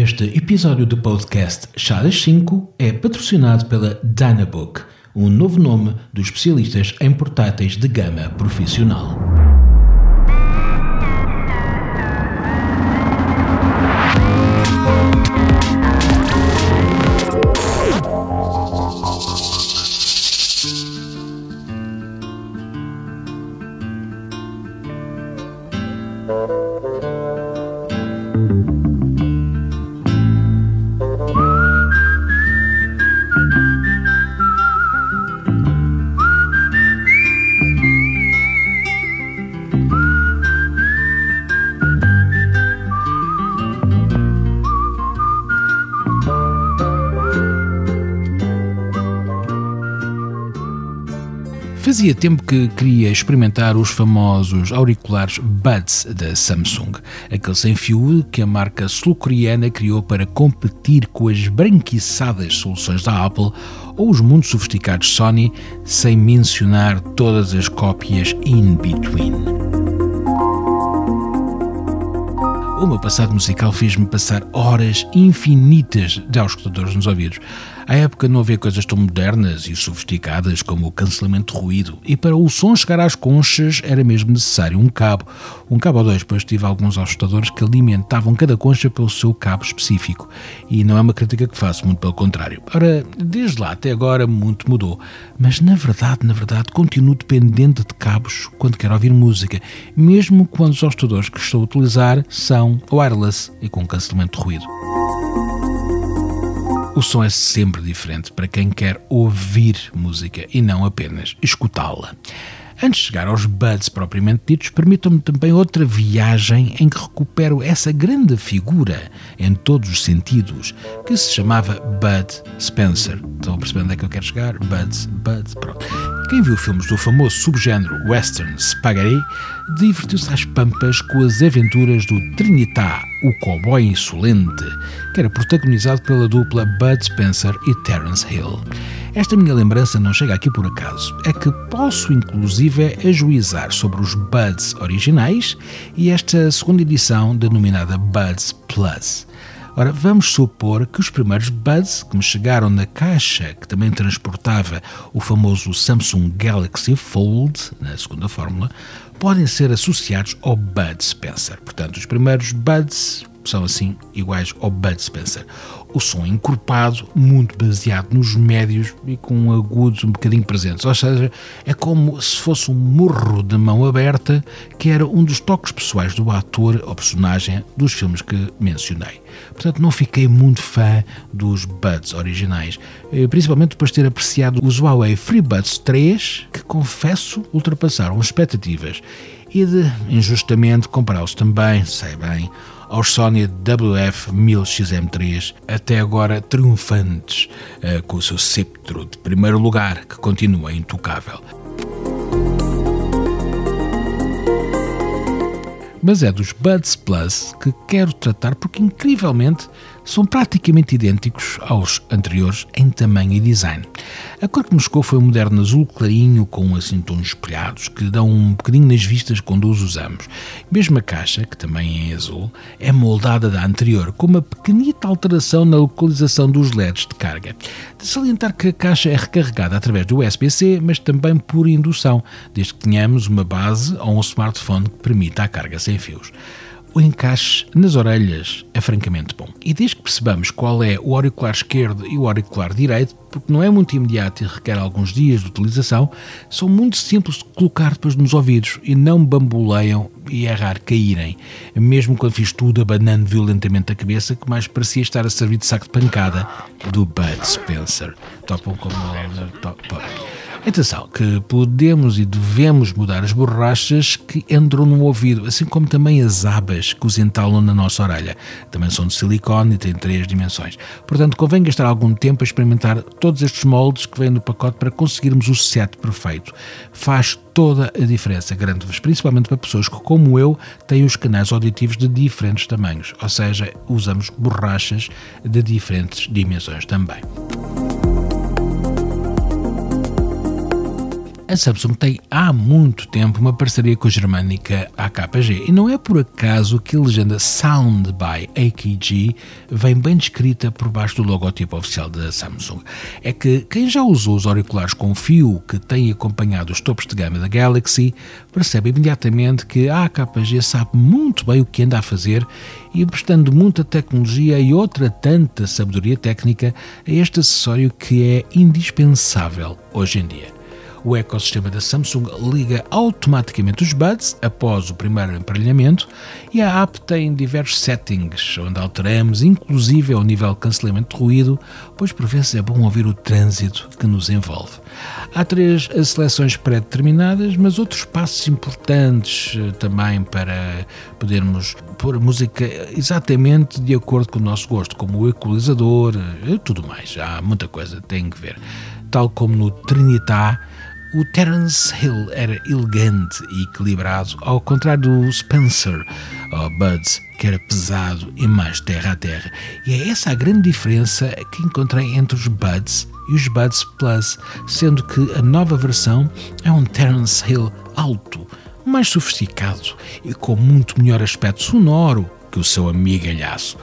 Este episódio do podcast Chá das 5 é patrocinado pela Dynabook, um novo nome dos especialistas em portáteis de gama profissional. Fazia tempo que queria experimentar os famosos auriculares Buds da Samsung, aquele sem fio que a marca sul-coreana criou para competir com as branquiçadas soluções da Apple ou os muito sofisticados Sony, sem mencionar todas as cópias in between. O meu passado musical fez-me passar horas infinitas de auscultadores nos ouvidos. À época não havia coisas tão modernas e sofisticadas como o cancelamento de ruído, e para o som chegar às conchas era mesmo necessário um cabo. Um cabo ou dois, pois tive alguns ajustadores que alimentavam cada concha pelo seu cabo específico. E não é uma crítica que faço, muito pelo contrário. Ora, desde lá até agora muito mudou, mas na verdade, na verdade, continuo dependente de cabos quando quero ouvir música, mesmo quando os ajustadores que estou a utilizar são wireless e com cancelamento de ruído. O som é sempre diferente para quem quer ouvir música e não apenas escutá-la. Antes de chegar aos buds propriamente ditos, permitam-me também outra viagem em que recupero essa grande figura, em todos os sentidos, que se chamava Bud Spencer. Estão a perceber onde é que eu quero chegar? Buds, Buds, pronto. Quem viu filmes do famoso subgénero western spaghetti divertiu-se às pampas com as aventuras do Trinitá, o cowboy insolente, que era protagonizado pela dupla Bud Spencer e Terence Hill. Esta minha lembrança não chega aqui por acaso, é que posso inclusive ajuizar sobre os Buds originais e esta segunda edição denominada Buds Plus. Ora, vamos supor que os primeiros Buds que me chegaram na caixa, que também transportava o famoso Samsung Galaxy Fold, na segunda fórmula, podem ser associados ao Bud Spencer. Portanto, os primeiros Buds são assim iguais ao Bud Spencer. O som é encorpado, muito baseado nos médios e com agudos um bocadinho presentes. Ou seja, é como se fosse um morro de mão aberta, que era um dos toques pessoais do ator ou personagem dos filmes que mencionei. Portanto, não fiquei muito fã dos Buds originais, eh, principalmente depois de ter apreciado os Huawei FreeBuds 3, que confesso ultrapassaram expectativas, e de, injustamente, compará-los também, sei bem, aos Sony WF-1000XM3, até agora triunfantes, uh, com o seu sceptro de primeiro lugar, que continua intocável. Mas é dos Buds Plus que quero tratar porque, incrivelmente, são praticamente idênticos aos anteriores em tamanho e design. A cor que me chegou foi um moderno azul clarinho com assim tons espelhados que dão um bocadinho nas vistas quando os usamos. Mesmo a caixa, que também é azul, é moldada da anterior, com uma pequenita alteração na localização dos LEDs de carga. De salientar que a caixa é recarregada através do USB-C, mas também por indução, desde que tenhamos uma base ou um smartphone que permita a carga sem fios o encaixe nas orelhas é francamente bom. E desde que percebamos qual é o auricular esquerdo e o auricular direito, porque não é muito imediato e requer alguns dias de utilização, são muito simples de colocar depois nos ouvidos e não bamboleiam e é raro caírem. Mesmo quando fiz tudo abanando violentamente a cabeça, que mais parecia estar a servir de saco de pancada do Bud Spencer. Topam como... Top, top. Atenção, que podemos e devemos mudar as borrachas que entram no ouvido, assim como também as abas que os entalam na nossa orelha. Também são de silicone e têm três dimensões. Portanto, convém gastar algum tempo a experimentar todos estes moldes que vêm no pacote para conseguirmos o set perfeito. Faz toda a diferença, garanto-vos, principalmente para pessoas que, como eu, têm os canais auditivos de diferentes tamanhos, ou seja, usamos borrachas de diferentes dimensões também. A Samsung tem há muito tempo uma parceria com a germânica AKG e não é por acaso que a legenda Sound by AKG vem bem descrita por baixo do logotipo oficial da Samsung. É que quem já usou os auriculares com fio que tem acompanhado os topos de gama da Galaxy percebe imediatamente que a AKG sabe muito bem o que anda a fazer e prestando muita tecnologia e outra tanta sabedoria técnica a este acessório que é indispensável hoje em dia. O ecossistema da Samsung liga automaticamente os buds após o primeiro emparelhamento e a app tem diversos settings onde alteramos, inclusive ao nível de cancelamento de ruído, pois por vezes é bom ouvir o trânsito que nos envolve. Há três seleções pré-determinadas, mas outros passos importantes eh, também para podermos pôr música exatamente de acordo com o nosso gosto, como o equalizador eh, tudo mais. Há muita coisa, tem que ver. Tal como no Trinitá, o Terence Hill era elegante e equilibrado, ao contrário do Spencer, ou Buds, que era pesado e mais terra a terra. E é essa a grande diferença que encontrei entre os Buds e os Buds Plus, sendo que a nova versão é um Terence Hill alto, mais sofisticado e com muito melhor aspecto sonoro que o seu amigalhaço.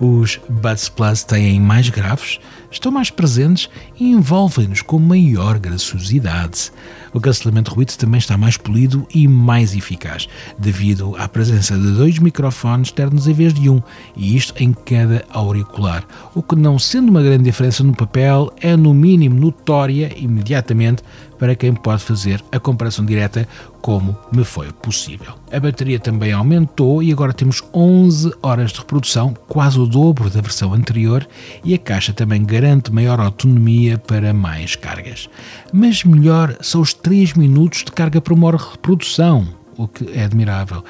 Os Buds Plus têm mais graves, estão mais presentes e envolvem-nos com maior graciosidade. O cancelamento de ruído também está mais polido e mais eficaz, devido à presença de dois microfones externos em vez de um, e isto em cada auricular, o que não sendo uma grande diferença no papel, é no mínimo notória imediatamente para quem pode fazer a comparação direta como me foi possível. A bateria também aumentou e agora temos 11 horas de reprodução, quase o dobro da versão anterior, e a caixa também garante maior autonomia para mais cargas. Mas melhor são os 3 minutos de carga por uma hora de reprodução, o que é admirável.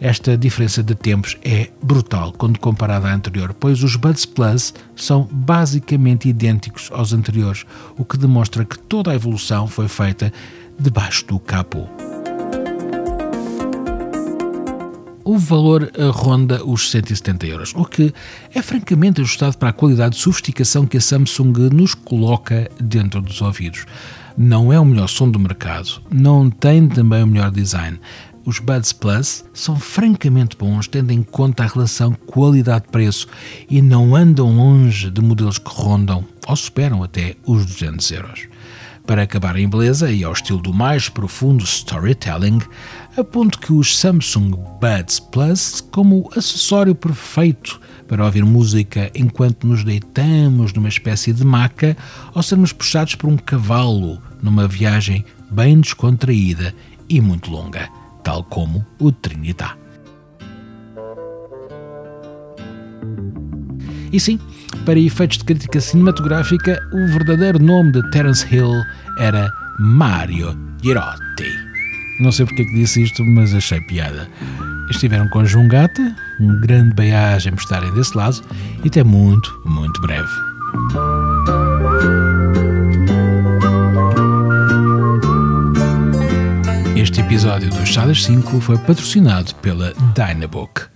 Esta diferença de tempos é brutal quando comparada à anterior, pois os Buds Plus são basicamente idênticos aos anteriores, o que demonstra que toda a evolução foi feita debaixo do capô. o valor ronda os 170 euros, o que é francamente ajustado para a qualidade de sofisticação que a Samsung nos coloca dentro dos ouvidos. Não é o melhor som do mercado, não tem também o melhor design, os Buds Plus são francamente bons, tendo em conta a relação qualidade-preço e não andam longe de modelos que rondam ou superam até os 200 euros. Para acabar em beleza e ao estilo do mais profundo storytelling, aponto que os Samsung Buds Plus como acessório perfeito para ouvir música enquanto nos deitamos numa espécie de maca ou sermos puxados por um cavalo numa viagem bem descontraída e muito longa tal como o Trinitá. E sim, para efeitos de crítica cinematográfica, o verdadeiro nome de Terence Hill era Mario Girotti. Não sei porque é que disse isto, mas achei piada. Estiveram com João Gata, um grande beijo por estarem desse lado e até muito, muito breve. Este episódio do Chadas 5 foi patrocinado pela Dynabook.